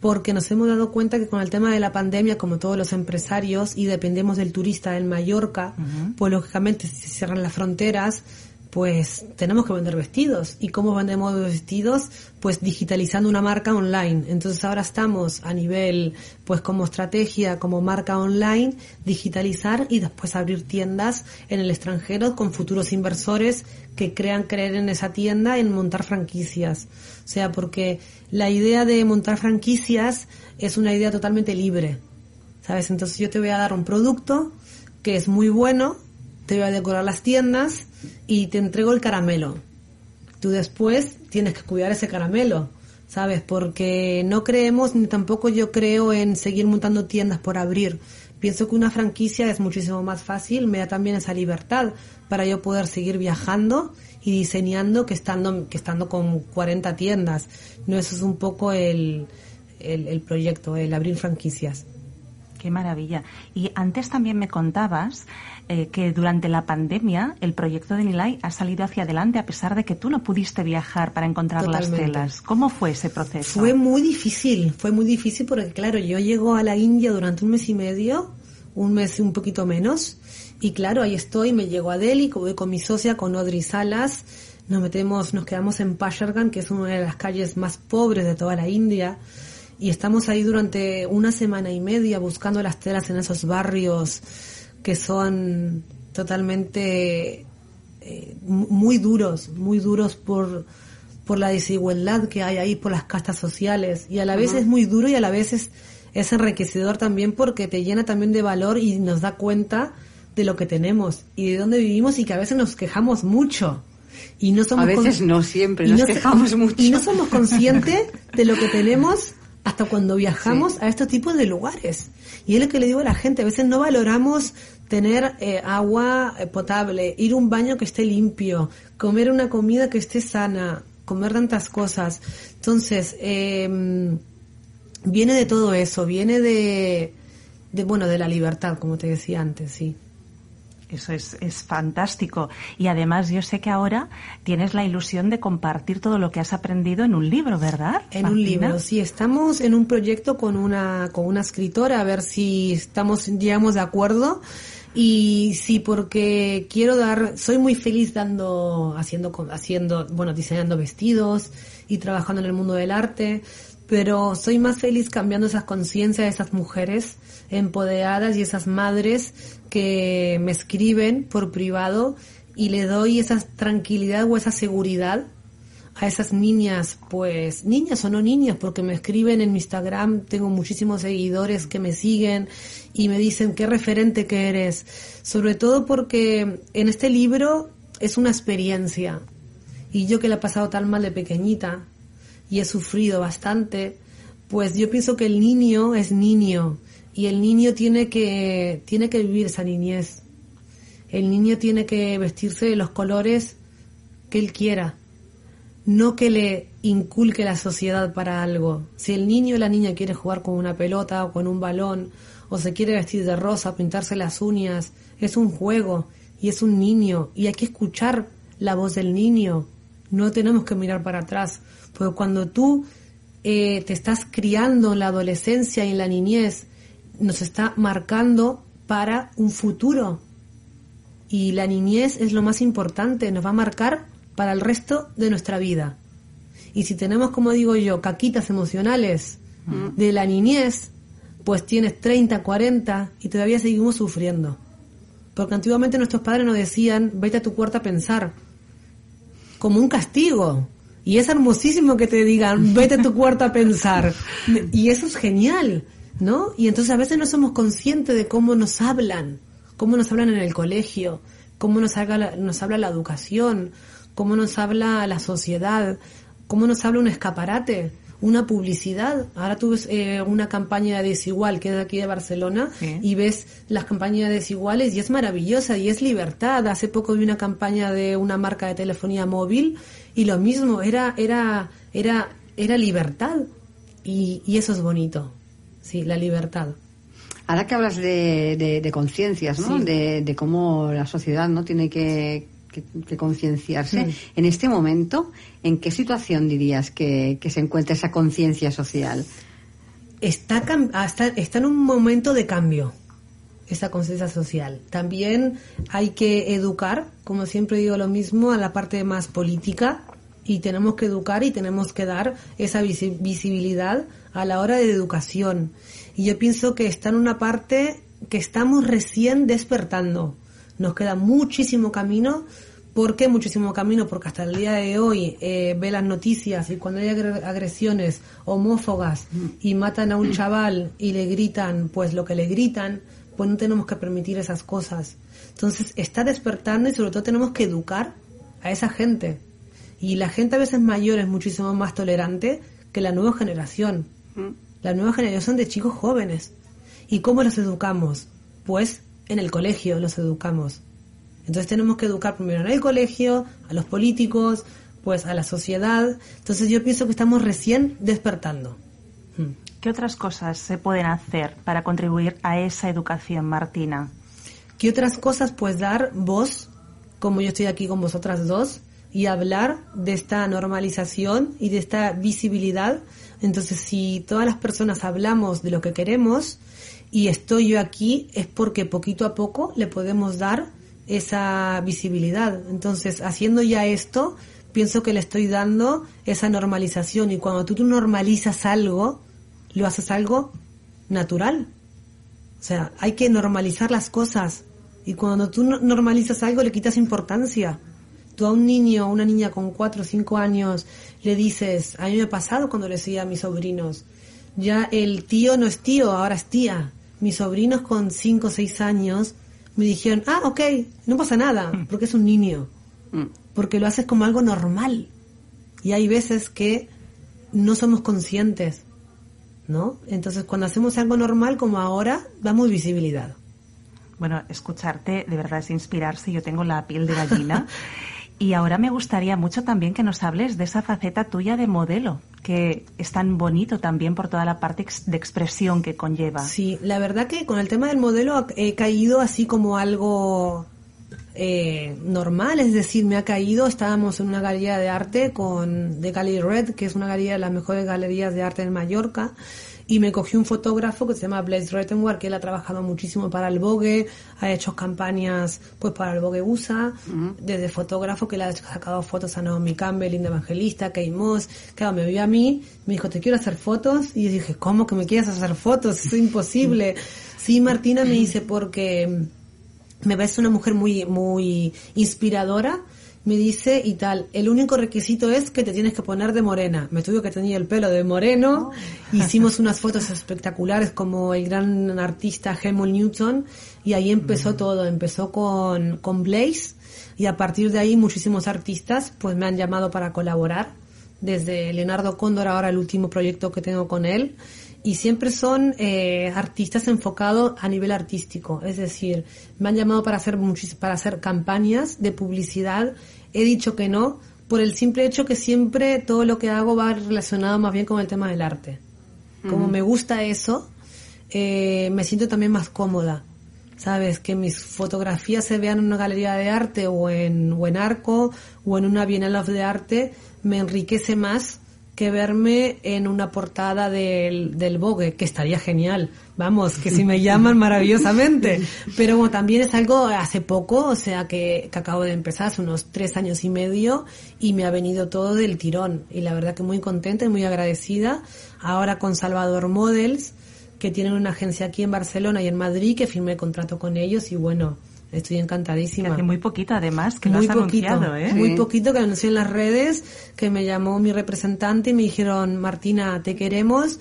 porque nos hemos dado cuenta que con el tema de la pandemia, como todos los empresarios, y dependemos del turista en Mallorca, pues lógicamente si se cierran las fronteras, pues tenemos que vender vestidos. ¿Y cómo vendemos vestidos? Pues digitalizando una marca online. Entonces ahora estamos a nivel, pues como estrategia, como marca online, digitalizar y después abrir tiendas en el extranjero con futuros inversores que crean creer en esa tienda en montar franquicias. O sea, porque la idea de montar franquicias es una idea totalmente libre. ¿Sabes? Entonces yo te voy a dar un producto que es muy bueno, te voy a decorar las tiendas, y te entrego el caramelo. Tú después tienes que cuidar ese caramelo, ¿sabes? Porque no creemos, ni tampoco yo creo en seguir montando tiendas por abrir. Pienso que una franquicia es muchísimo más fácil, me da también esa libertad para yo poder seguir viajando y diseñando que estando, que estando con 40 tiendas. No, eso es un poco el, el, el proyecto, el abrir franquicias. Qué maravilla. Y antes también me contabas eh, que durante la pandemia el proyecto de Nilay ha salido hacia adelante a pesar de que tú no pudiste viajar para encontrar las telas. ¿Cómo fue ese proceso? Fue muy difícil, fue muy difícil porque claro, yo llego a la India durante un mes y medio, un mes y un poquito menos, y claro, ahí estoy, me llego a Delhi, voy con mi socia, con Audrey Salas, nos metemos, nos quedamos en Pashargan, que es una de las calles más pobres de toda la India, y estamos ahí durante una semana y media buscando las telas en esos barrios que son totalmente eh, muy duros, muy duros por, por la desigualdad que hay ahí, por las castas sociales. Y a la vez es muy duro y a la vez es, es enriquecedor también porque te llena también de valor y nos da cuenta de lo que tenemos y de dónde vivimos y que a veces nos quejamos mucho. Y no somos a veces no siempre, nos quejamos mucho. Y no somos conscientes de lo que tenemos hasta cuando viajamos a estos tipos de lugares. Y es lo que le digo a la gente, a veces no valoramos tener eh, agua eh, potable, ir a un baño que esté limpio, comer una comida que esté sana, comer tantas cosas. Entonces, eh, viene de todo eso, viene de, de, bueno, de la libertad, como te decía antes, sí. Eso es, es fantástico. Y además yo sé que ahora tienes la ilusión de compartir todo lo que has aprendido en un libro, ¿verdad? En un libro, sí. Estamos en un proyecto con una, con una escritora, a ver si estamos, llegamos de acuerdo. Y sí, porque quiero dar, soy muy feliz dando, haciendo, haciendo, bueno, diseñando vestidos y trabajando en el mundo del arte, pero soy más feliz cambiando esas conciencias de esas mujeres empoderadas y esas madres que me escriben por privado y le doy esa tranquilidad o esa seguridad a esas niñas, pues niñas o no niñas, porque me escriben en mi Instagram, tengo muchísimos seguidores que me siguen y me dicen qué referente que eres, sobre todo porque en este libro es una experiencia y yo que la he pasado tan mal de pequeñita y he sufrido bastante, pues yo pienso que el niño es niño y el niño tiene que tiene que vivir esa niñez. El niño tiene que vestirse de los colores que él quiera no que le inculque la sociedad para algo. Si el niño o la niña quiere jugar con una pelota o con un balón, o se quiere vestir de rosa, pintarse las uñas, es un juego y es un niño y hay que escuchar la voz del niño. No tenemos que mirar para atrás, porque cuando tú eh, te estás criando en la adolescencia y en la niñez, nos está marcando para un futuro. Y la niñez es lo más importante, nos va a marcar para el resto de nuestra vida. Y si tenemos, como digo yo, caquitas emocionales de la niñez, pues tienes 30, 40 y todavía seguimos sufriendo. Porque antiguamente nuestros padres nos decían, vete a tu cuarto a pensar, como un castigo. Y es hermosísimo que te digan, vete a tu cuarto a pensar. Y eso es genial, ¿no? Y entonces a veces no somos conscientes de cómo nos hablan, cómo nos hablan en el colegio, cómo nos, nos habla la educación, cómo nos habla la sociedad, cómo nos habla un escaparate, una publicidad. Ahora tú ves eh, una campaña de desigual que es de aquí de Barcelona y ves las campañas desiguales y es maravillosa y es libertad. Hace poco vi una campaña de una marca de telefonía móvil y lo mismo, era, era, era, era libertad y, y eso es bonito. Sí, la libertad. Ahora que hablas de, de, conciencias, ¿no? De, de, cómo la sociedad no tiene que, que, concienciarse. Mm. En este momento, ¿en qué situación dirías que, se encuentra esa conciencia social? Está, hasta, está en un momento de cambio esa conciencia social. También hay que educar, como siempre digo lo mismo, a la parte más política y tenemos que educar y tenemos que dar esa visibilidad a la hora de educación. Y yo pienso que está en una parte que estamos recién despertando. Nos queda muchísimo camino. ¿Por qué muchísimo camino? Porque hasta el día de hoy eh, ve las noticias y cuando hay agresiones homófobas y matan a un chaval y le gritan pues lo que le gritan, pues no tenemos que permitir esas cosas. Entonces está despertando y sobre todo tenemos que educar a esa gente. Y la gente a veces mayor es muchísimo más tolerante que la nueva generación. La nueva generación de chicos jóvenes. ¿Y cómo los educamos? Pues en el colegio los educamos. Entonces tenemos que educar primero en el colegio, a los políticos, pues a la sociedad. Entonces yo pienso que estamos recién despertando. ¿Qué otras cosas se pueden hacer para contribuir a esa educación, Martina? ¿Qué otras cosas? Pues dar voz, como yo estoy aquí con vosotras dos, y hablar de esta normalización y de esta visibilidad. Entonces, si todas las personas hablamos de lo que queremos, y estoy yo aquí es porque poquito a poco le podemos dar esa visibilidad. Entonces, haciendo ya esto, pienso que le estoy dando esa normalización y cuando tú, normalizas algo, lo haces algo natural. O sea, hay que normalizar las cosas y cuando tú normalizas algo le quitas importancia. Tú a un niño o una niña con cuatro o cinco años le dices, a mí me ha pasado cuando le decía a mis sobrinos, ya el tío no es tío, ahora es tía mis sobrinos con 5 o 6 años me dijeron, ah, ok, no pasa nada, mm. porque es un niño, mm. porque lo haces como algo normal. Y hay veces que no somos conscientes, ¿no? Entonces, cuando hacemos algo normal como ahora, damos visibilidad. Bueno, escucharte de verdad es inspirarse. Yo tengo la piel de gallina. y ahora me gustaría mucho también que nos hables de esa faceta tuya de modelo, que es tan bonito también por toda la parte de expresión que conlleva. Sí, la verdad que con el tema del modelo he caído así como algo eh, normal, es decir, me ha caído, estábamos en una galería de arte con de Gallery Red, que es una galería de las mejores galerías de arte en Mallorca, y me cogió un fotógrafo que se llama Blaise Rettenwar, que él ha trabajado muchísimo para el Vogue, ha hecho campañas pues para el Vogue USA, desde fotógrafo que le ha sacado fotos a Naomi Campbell, Linda Evangelista, Kate Moss, claro, me vio a mí, me dijo, te quiero hacer fotos, y yo dije, ¿cómo que me quieres hacer fotos? Es imposible. sí, Martina me dice, porque me ves una mujer muy, muy inspiradora, me dice y tal, el único requisito es que te tienes que poner de morena. Me tuve que tener el pelo de moreno, oh. hicimos unas fotos espectaculares como el gran artista Hemel Newton y ahí empezó mm. todo, empezó con, con Blaze y a partir de ahí muchísimos artistas pues me han llamado para colaborar, desde Leonardo Cóndor ahora el último proyecto que tengo con él y siempre son eh, artistas enfocados a nivel artístico. Es decir, me han llamado para hacer, para hacer campañas de publicidad. He dicho que no por el simple hecho que siempre todo lo que hago va relacionado más bien con el tema del arte. Como me gusta eso, eh, me siento también más cómoda. ¿Sabes? Que mis fotografías se vean en una galería de arte o en, o en Arco o en una Bienal de Arte me enriquece más que verme en una portada del, del Vogue, que estaría genial. Vamos, que si me llaman maravillosamente. Pero bueno, también es algo hace poco, o sea, que, que acabo de empezar, hace unos tres años y medio, y me ha venido todo del tirón. Y la verdad que muy contenta y muy agradecida. Ahora con Salvador Models, que tienen una agencia aquí en Barcelona y en Madrid, que firmé contrato con ellos y bueno, Estoy encantadísima. hace muy poquito, además, que muy lo has poquito, anunciado, ¿eh? Muy poquito que anuncié en las redes, que me llamó mi representante y me dijeron, Martina, te queremos.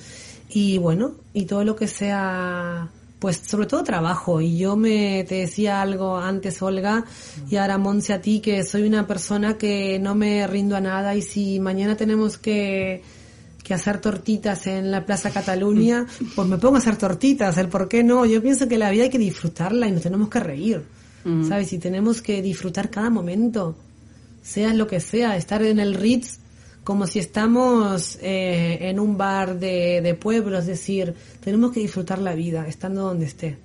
Y bueno, y todo lo que sea, pues sobre todo trabajo. Y yo me, te decía algo antes, Olga, y ahora Monse a ti, que soy una persona que no me rindo a nada y si mañana tenemos que que hacer tortitas en la Plaza Cataluña, pues me pongo a hacer tortitas, el por qué no. Yo pienso que la vida hay que disfrutarla y nos tenemos que reír. ¿Sabes? Y tenemos que disfrutar cada momento, sea lo que sea, estar en el Ritz como si estamos eh, en un bar de, de, pueblo, es decir, tenemos que disfrutar la vida, estando donde esté.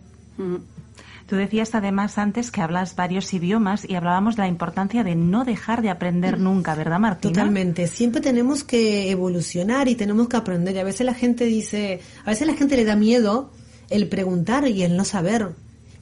Tú decías además antes que hablas varios idiomas y hablábamos de la importancia de no dejar de aprender nunca, ¿verdad, Martina? Totalmente. Siempre tenemos que evolucionar y tenemos que aprender. Y a veces la gente dice, a veces la gente le da miedo el preguntar y el no saber.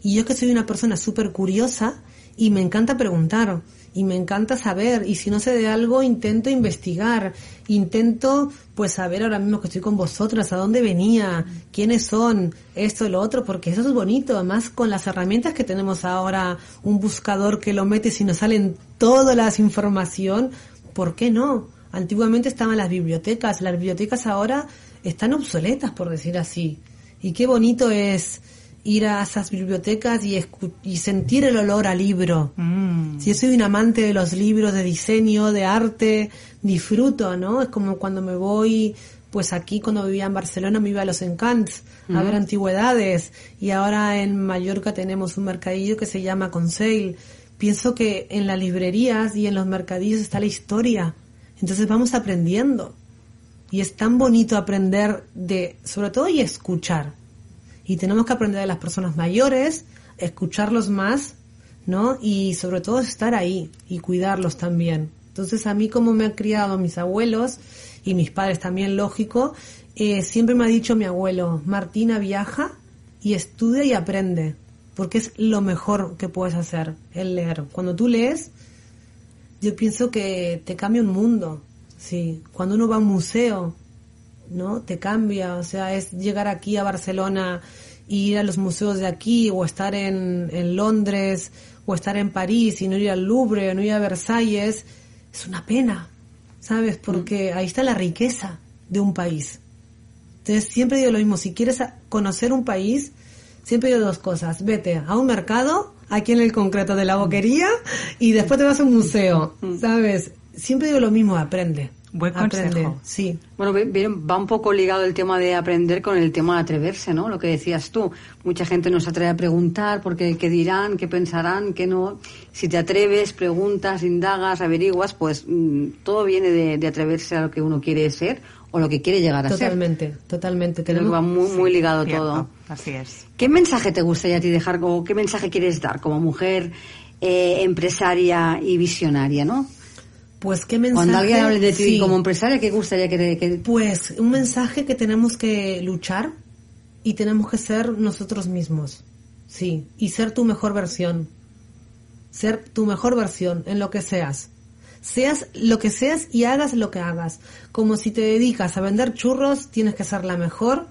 Y yo que soy una persona súper curiosa y me encanta preguntar y me encanta saber y si no sé de algo intento investigar, intento pues saber ahora mismo que estoy con vosotras a dónde venía, quiénes son, esto lo otro, porque eso es bonito, además con las herramientas que tenemos ahora, un buscador que lo metes y nos salen todas las información, ¿por qué no? Antiguamente estaban las bibliotecas, las bibliotecas ahora están obsoletas por decir así. Y qué bonito es ir a esas bibliotecas y, y sentir el olor al libro. Mm. Si yo soy un amante de los libros, de diseño, de arte, disfruto, ¿no? Es como cuando me voy, pues aquí cuando vivía en Barcelona me iba a los Encants a ver antigüedades y ahora en Mallorca tenemos un mercadillo que se llama Conseil. Pienso que en las librerías y en los mercadillos está la historia. Entonces vamos aprendiendo. Y es tan bonito aprender de, sobre todo, y escuchar y tenemos que aprender de las personas mayores, escucharlos más, ¿no? Y sobre todo estar ahí y cuidarlos también. Entonces a mí como me han criado mis abuelos y mis padres también, lógico, eh, siempre me ha dicho mi abuelo, Martina viaja y estudia y aprende, porque es lo mejor que puedes hacer, el leer. Cuando tú lees, yo pienso que te cambia un mundo, sí. Cuando uno va a un museo, ¿no? Te cambia, o sea, es llegar aquí a Barcelona ir a los museos de aquí o estar en, en Londres o estar en París y no ir al Louvre o no ir a Versalles, es una pena, ¿sabes? Porque mm. ahí está la riqueza de un país. Entonces siempre digo lo mismo, si quieres conocer un país, siempre digo dos cosas, vete a un mercado, aquí en el concreto de la boquería, y después te vas a un museo, mm. ¿sabes? Siempre digo lo mismo, aprende. Buen consejo. sí. Bueno, va un poco ligado el tema de aprender con el tema de atreverse, ¿no? Lo que decías tú. Mucha gente nos atreve a preguntar porque qué dirán, qué pensarán, qué no. Si te atreves, preguntas, indagas, averiguas, pues mm, todo viene de, atreverse a lo que uno quiere ser o lo que quiere llegar a ser. Totalmente, totalmente. Tenemos... Va muy, muy ligado todo. Así es. ¿Qué mensaje te gustaría a ti dejar o qué mensaje quieres dar como mujer eh, empresaria y visionaria, no? Pues qué mensaje. Cuando alguien hable de ti como empresaria, ¿qué gustaría que, que, Pues un mensaje que tenemos que luchar y tenemos que ser nosotros mismos. Sí, y ser tu mejor versión. Ser tu mejor versión en lo que seas. Seas lo que seas y hagas lo que hagas. Como si te dedicas a vender churros, tienes que ser la mejor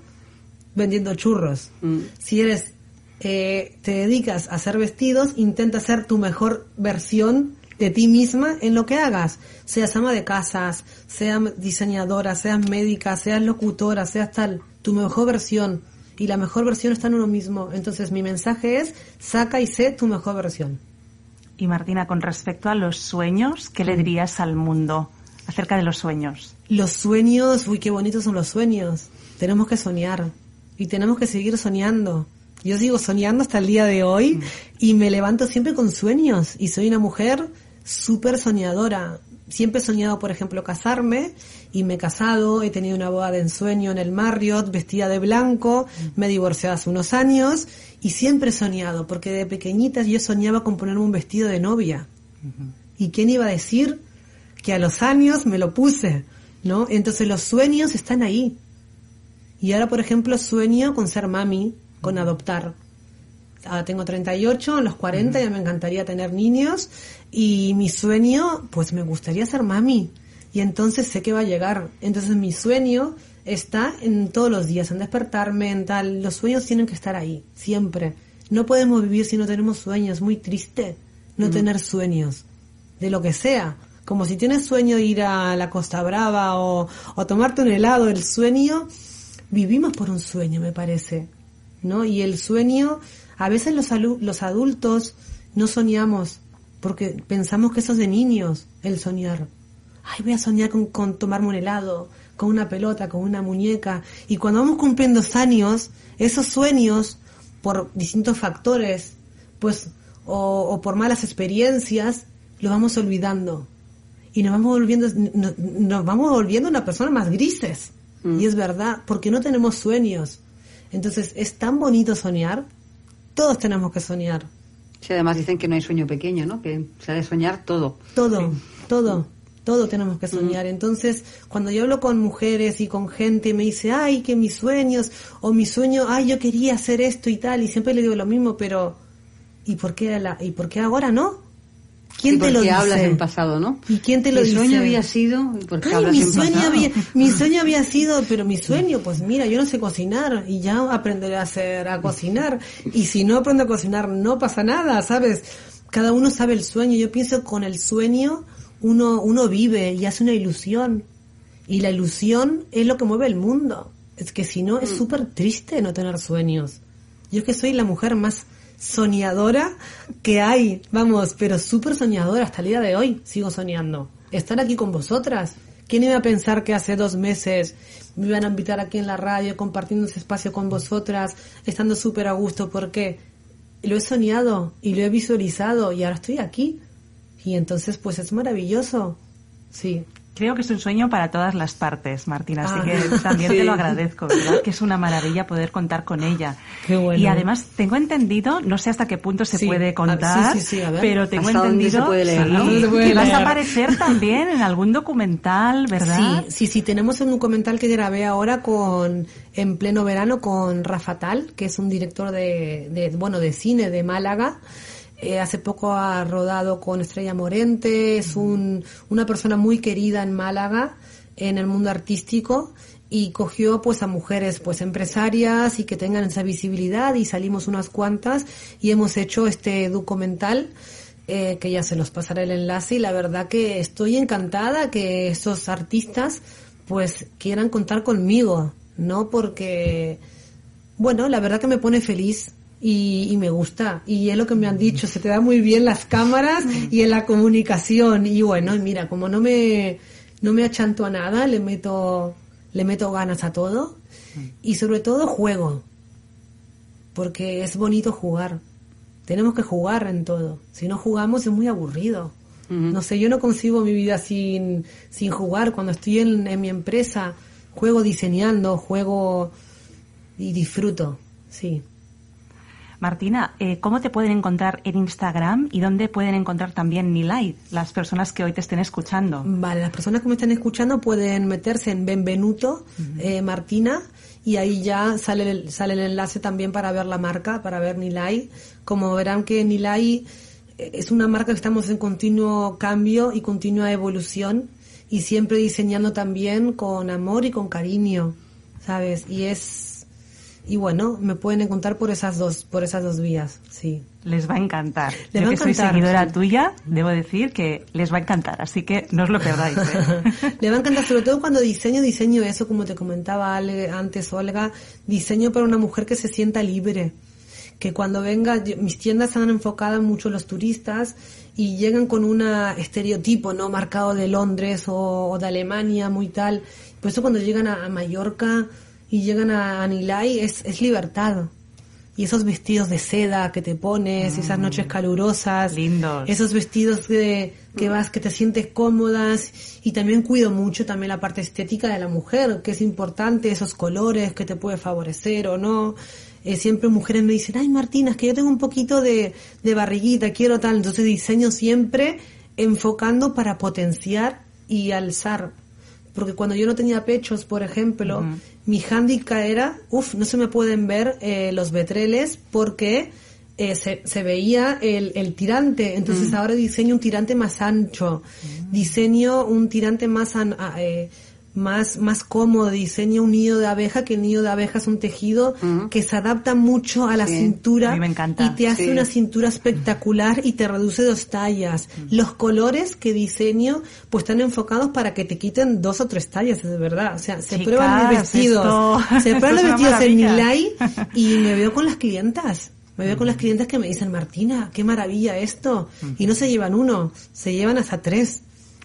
vendiendo churros. Mm. Si eres eh, te dedicas a hacer vestidos, intenta ser tu mejor versión de ti misma en lo que hagas. Seas ama de casas, seas diseñadora, seas médica, seas locutora, seas tal, tu mejor versión. Y la mejor versión está en uno mismo. Entonces mi mensaje es, saca y sé tu mejor versión. Y Martina, con respecto a los sueños, ¿qué le dirías al mundo acerca de los sueños? Los sueños, uy, qué bonitos son los sueños. Tenemos que soñar y tenemos que seguir soñando. Yo sigo soñando hasta el día de hoy mm. y me levanto siempre con sueños y soy una mujer súper soñadora. Siempre he soñado, por ejemplo, casarme y me he casado, he tenido una boda de ensueño en el Marriott, vestida de blanco, me he divorciado hace unos años y siempre he soñado, porque de pequeñitas yo soñaba con ponerme un vestido de novia. ¿Y quién iba a decir que a los años me lo puse? ¿No? Entonces los sueños están ahí. Y ahora, por ejemplo, sueño con ser mami, con adoptar. Ahora tengo 38, a los 40 ya me encantaría tener niños y mi sueño, pues me gustaría ser mami. Y entonces sé que va a llegar. Entonces mi sueño está en todos los días, en despertarme, en tal. Los sueños tienen que estar ahí, siempre. No podemos vivir si no tenemos sueños. Muy triste no tener sueños. De lo que sea. Como si tienes sueño de ir a la Costa Brava o, o tomarte un helado. El sueño, vivimos por un sueño, me parece. ¿No? Y el sueño, a veces los, los adultos no soñamos porque pensamos que eso es de niños, el soñar. Ay, voy a soñar con, tomarme un helado, con una pelota, con una muñeca. Y cuando vamos cumpliendo años, esos sueños, por distintos factores, pues, o, por malas experiencias, lo vamos olvidando. Y nos vamos volviendo, nos, vamos volviendo una persona más grises. Mm. Y es verdad, porque no tenemos sueños. Entonces, es tan bonito soñar. Todos tenemos que soñar. Sí, además dicen que no hay sueño pequeño, ¿no? Que se ha de soñar todo. Todo, todo, todo tenemos que soñar. Entonces, cuando yo hablo con mujeres y con gente, me dice, ay, que mis sueños, o mi sueño, ay, yo quería hacer esto y tal, y siempre le digo lo mismo, pero ¿y por qué, la, ¿y por qué ahora no? ¿Quién te lo dice? hablas en pasado, ¿no? ¿Y quién te lo dice? Mi sueño había sido... Ay, mi sueño había, mi sueño había sido, pero mi sueño, pues mira, yo no sé cocinar y ya aprenderé a hacer, a cocinar. Y si no aprendo a cocinar, no pasa nada, ¿sabes? Cada uno sabe el sueño. Yo pienso con el sueño uno, uno vive y hace una ilusión. Y la ilusión es lo que mueve el mundo. Es que si no, es mm. súper triste no tener sueños. Yo es que soy la mujer más soñadora que hay, vamos, pero súper soñadora hasta el día de hoy, sigo soñando. Estar aquí con vosotras. ¿Quién iba a pensar que hace dos meses me iban a invitar aquí en la radio, compartiendo ese espacio con vosotras, estando súper a gusto? Porque lo he soñado y lo he visualizado y ahora estoy aquí. Y entonces, pues es maravilloso. Sí. Creo que es un sueño para todas las partes, Martina, así ah. que también te lo agradezco, ¿verdad? Que es una maravilla poder contar con ella. Qué bueno. Y además tengo entendido, no sé hasta qué punto se puede contar, pero tengo entendido que vas a aparecer también en algún documental, ¿verdad? Sí, sí, sí, tenemos un documental que grabé ahora con en pleno verano con Rafa Tal, que es un director de, de bueno, de cine de Málaga eh, hace poco ha rodado con Estrella Morente, es un, una persona muy querida en Málaga, en el mundo artístico, y cogió pues a mujeres pues empresarias y que tengan esa visibilidad y salimos unas cuantas y hemos hecho este documental eh, que ya se los pasará el enlace y la verdad que estoy encantada que esos artistas pues quieran contar conmigo, ¿no? Porque, bueno, la verdad que me pone feliz y, me gusta. Y es lo que me han dicho, se te da muy bien las cámaras y en la comunicación. Y bueno, mira, como no me, no me achanto a nada, le meto, le meto ganas a todo. Y sobre todo juego. Porque es bonito jugar. Tenemos que jugar en todo. Si no jugamos es muy aburrido. No sé, yo no concibo mi vida sin, sin jugar. Cuando estoy en, en mi empresa, juego diseñando, juego y disfruto. Sí. Martina, eh, ¿cómo te pueden encontrar en Instagram y dónde pueden encontrar también Nilay, las personas que hoy te estén escuchando? Vale, las personas que me estén escuchando pueden meterse en Benvenuto, eh, Martina, y ahí ya sale el, sale el enlace también para ver la marca, para ver Nilay. Como verán que Nilay eh, es una marca que estamos en continuo cambio y continua evolución y siempre diseñando también con amor y con cariño, ¿sabes? Y es y bueno, me pueden encontrar por esas dos, por esas dos vías, sí. Les va a encantar. Les Yo va a que soy encantar, seguidora sí. tuya, debo decir que les va a encantar, así que no os lo perdáis. ¿eh? Le va a encantar, sobre todo cuando diseño, diseño eso, como te comentaba antes, Olga, diseño para una mujer que se sienta libre. Que cuando venga, mis tiendas están enfocadas mucho en los turistas y llegan con un estereotipo, ¿no? Marcado de Londres o, o de Alemania, muy tal. Por eso cuando llegan a, a Mallorca y llegan a Anilai es, es libertad. Y esos vestidos de seda que te pones, esas noches calurosas, Lindos. esos vestidos de, que vas, que te sientes cómodas y también cuido mucho también la parte estética de la mujer, que es importante, esos colores que te puede favorecer o no. Eh, siempre mujeres me dicen, ay Martina, es que yo tengo un poquito de, de barriguita, quiero tal, entonces diseño siempre enfocando para potenciar y alzar. Porque cuando yo no tenía pechos, por ejemplo, mi hándicap era, uff, no se me pueden ver eh, los vetreles porque eh, se, se veía el, el tirante. Entonces ahora diseño un tirante más ancho, diseño un tirante más, an- a- eh, más, más cómodo, diseño un nido de abeja, que el nido de abeja es un tejido que se adapta mucho a la Sí, cintura a mí me encanta. y te hace Sí. una cintura espectacular y te reduce dos tallas. Los colores que diseño pues están enfocados para que te quiten dos o tres tallas, es verdad. O sea, se Chicas, prueban mis vestidos. esto- Se prueban los vestidos en. Milay y me veo con las clientas. Me veo con las clientas que me dicen, Martina, qué maravilla esto. Y no se llevan uno, se llevan hasta tres.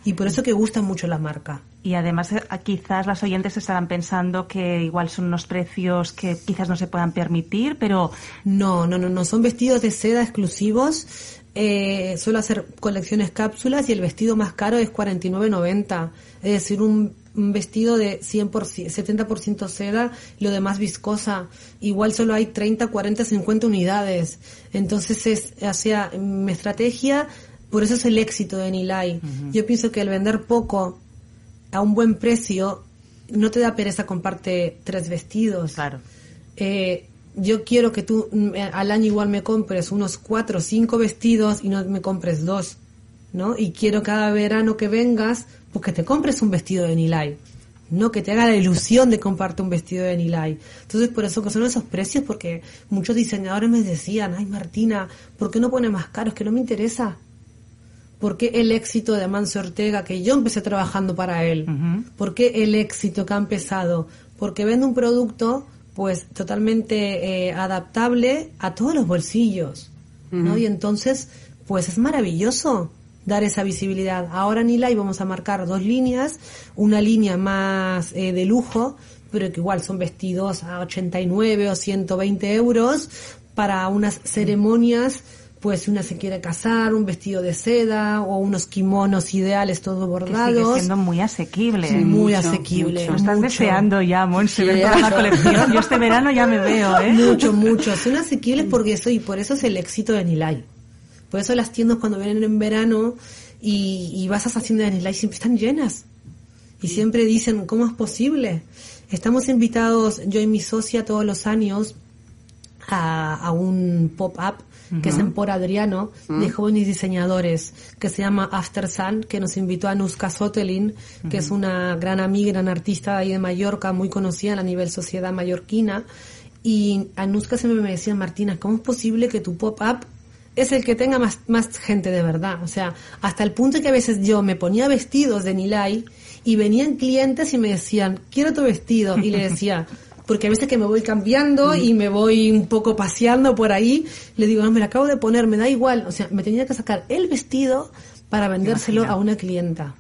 Y por eso que gusta mucho la marca. Y además eh, quizás las oyentes estarán pensando que igual son unos precios que quizás no se puedan permitir, pero No, no, no, no, son vestidos de seda exclusivos. Eh, suelo hacer colecciones cápsulas y el vestido más caro es 49.90. Es decir, un, un vestido de 100%, 70% seda y lo demás viscosa. Igual solo hay 30, 40, 50 unidades. Entonces es, o sea, mi estrategia, por eso es el éxito de Nilay. Yo pienso que el vender poco a un buen precio no te da pereza comprarte tres vestidos claro. eh, yo quiero que tú mm, al año igual me compres unos cuatro o cinco vestidos y no me compres dos, ¿no? Y quiero cada verano que vengas, pues que te compres un vestido de Nilay, no que te haga la ilusión de comprarte un vestido de Nilay. Entonces, por eso que son esos precios, porque muchos diseñadores me decían, ay Martina, ¿por qué no pone más caro? Es que no me interesa. ¿Por qué el éxito de Amancio Ortega, que yo empecé trabajando para él? ¿Por qué el éxito que ha empezado? Porque vende un producto pues totalmente eh, adaptable a todos los bolsillos, ¿no? Y entonces, pues es maravilloso dar esa visibilidad. Ahora en Nilay vamos a marcar dos líneas, una línea más eh, de lujo, pero que igual son vestidos a 89 o 120 euros para unas ceremonias pues si una se quiere casar, un vestido de seda o unos kimonos ideales todos Que bordados. sigue siendo muy asequible. Sí, muy mucho, asequible. Lo estás mucho. deseando ya, Monse, Sí, ver toda la colección. Yo este verano ya me veo, ¿eh? Mucho, mucho. Son asequibles porque eso, y por eso es el éxito de Nilay. Por eso las tiendas cuando vienen en verano y, y vas a esas tiendas de Nilay siempre están llenas. Y siempre dicen, ¿cómo es posible? Estamos invitados, yo y mi socia, todos los años a, a un pop-up que es en Por Adriano, de jóvenes diseñadores, que se llama After Sun, que nos invitó a Nuska Sotelin, que es una gran amiga, gran artista ahí de Mallorca, muy conocida a nivel sociedad mallorquina. Y a Nuska siempre me decía, Martina, ¿cómo es posible que tu pop-up es el que tenga más, más gente de verdad? O sea, hasta el punto que a veces yo me ponía vestidos de Nilay y venían clientes y me decían, quiero tu vestido. Y le decía, porque a veces que me voy cambiando y me voy un poco paseando por ahí, le digo, no, me lo acabo de poner, me da igual. O sea, me tenía que sacar el vestido para vendérselo a una clienta.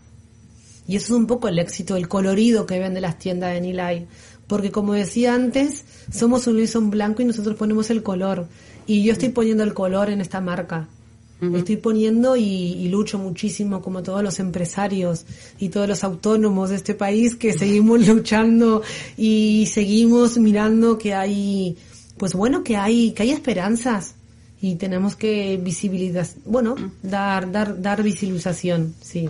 Y eso es un poco el éxito, el colorido que vende las tiendas de Nilay. Porque como decía antes, somos un en blanco y nosotros ponemos el color. Y yo estoy poniendo el color en esta marca. Estoy poniendo y, y lucho muchísimo como todos los empresarios y todos los autónomos de este país que seguimos luchando y seguimos mirando que hay, pues bueno, que hay, que hay esperanzas y tenemos que visibilizar, bueno, dar, dar, dar visibilización, sí.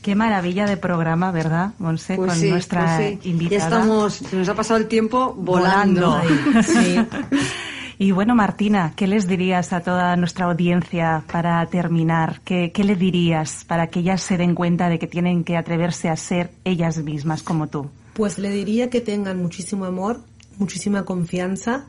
Qué maravilla de programa, ¿verdad, Monse? Pues con sí, nuestra pues sí. invitada. Ya estamos, se nos ha pasado el tiempo volando. Volando. Sí. Y bueno, Martina, ¿qué les dirías a toda nuestra audiencia para terminar? ¿Qué, qué le dirías para que ellas se den cuenta de que tienen que atreverse a ser ellas mismas como tú? Pues le diría que tengan muchísimo amor, muchísima confianza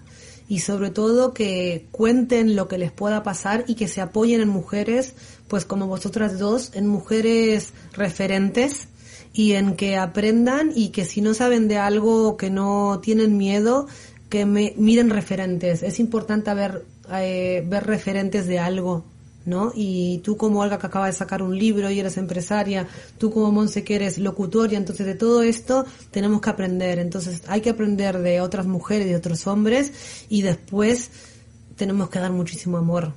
y sobre todo que cuenten lo que les pueda pasar y que se apoyen en mujeres, pues como vosotras dos, en mujeres referentes y en que aprendan y que si no saben de algo que no tienen miedo, que me, miren referentes. Es importante ver, eh, ver referentes de algo ¿no? Y tú como Olga que acaba de sacar un libro y eres empresaria, tú como Monse que eres locutoria, entonces de todo esto tenemos que aprender. Entonces hay que aprender de otras mujeres, de otros hombres y después tenemos que dar muchísimo amor.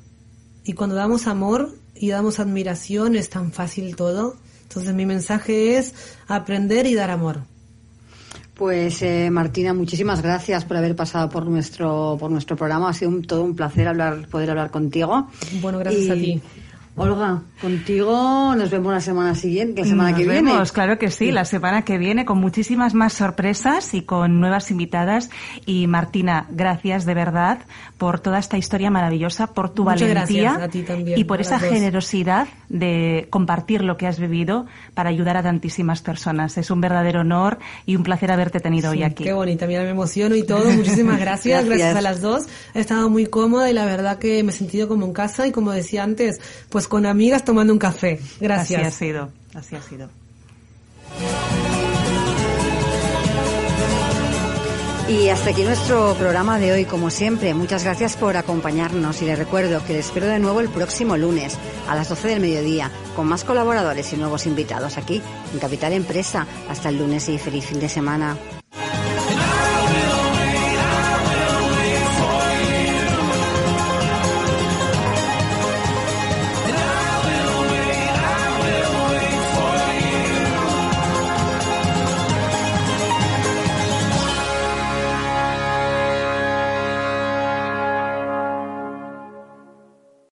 Y cuando damos amor y damos admiración es tan fácil todo. Entonces mi mensaje es aprender y dar amor. Pues eh, Martina, muchísimas gracias por haber pasado por nuestro por nuestro programa. Ha sido todo un placer hablar poder hablar contigo. Bueno, gracias a ti. Olga, contigo nos vemos la semana siguiente, la semana nos que vemos, viene. claro que sí, la semana que viene con muchísimas más sorpresas y con nuevas invitadas. Y Martina, gracias de verdad por toda esta historia maravillosa, por tu Muchas valentía gracias a ti también, y por esa dos. generosidad de compartir lo que has vivido para ayudar a tantísimas personas. Es un verdadero honor y un placer haberte tenido hoy aquí. Qué bonita, mira, me emociono y todo. Muchísimas gracias, Gracias. gracias. a las dos. He estado muy cómoda y la verdad que me he sentido como en casa y como decía antes, pues con amigas tomando un café. Gracias. Así ha sido, así ha sido. Y hasta aquí nuestro programa de hoy, como siempre. Muchas gracias por acompañarnos y les recuerdo que les espero de nuevo el próximo lunes a las 12 del mediodía con más colaboradores y nuevos invitados aquí en Capital Empresa. Hasta el lunes y feliz fin de semana.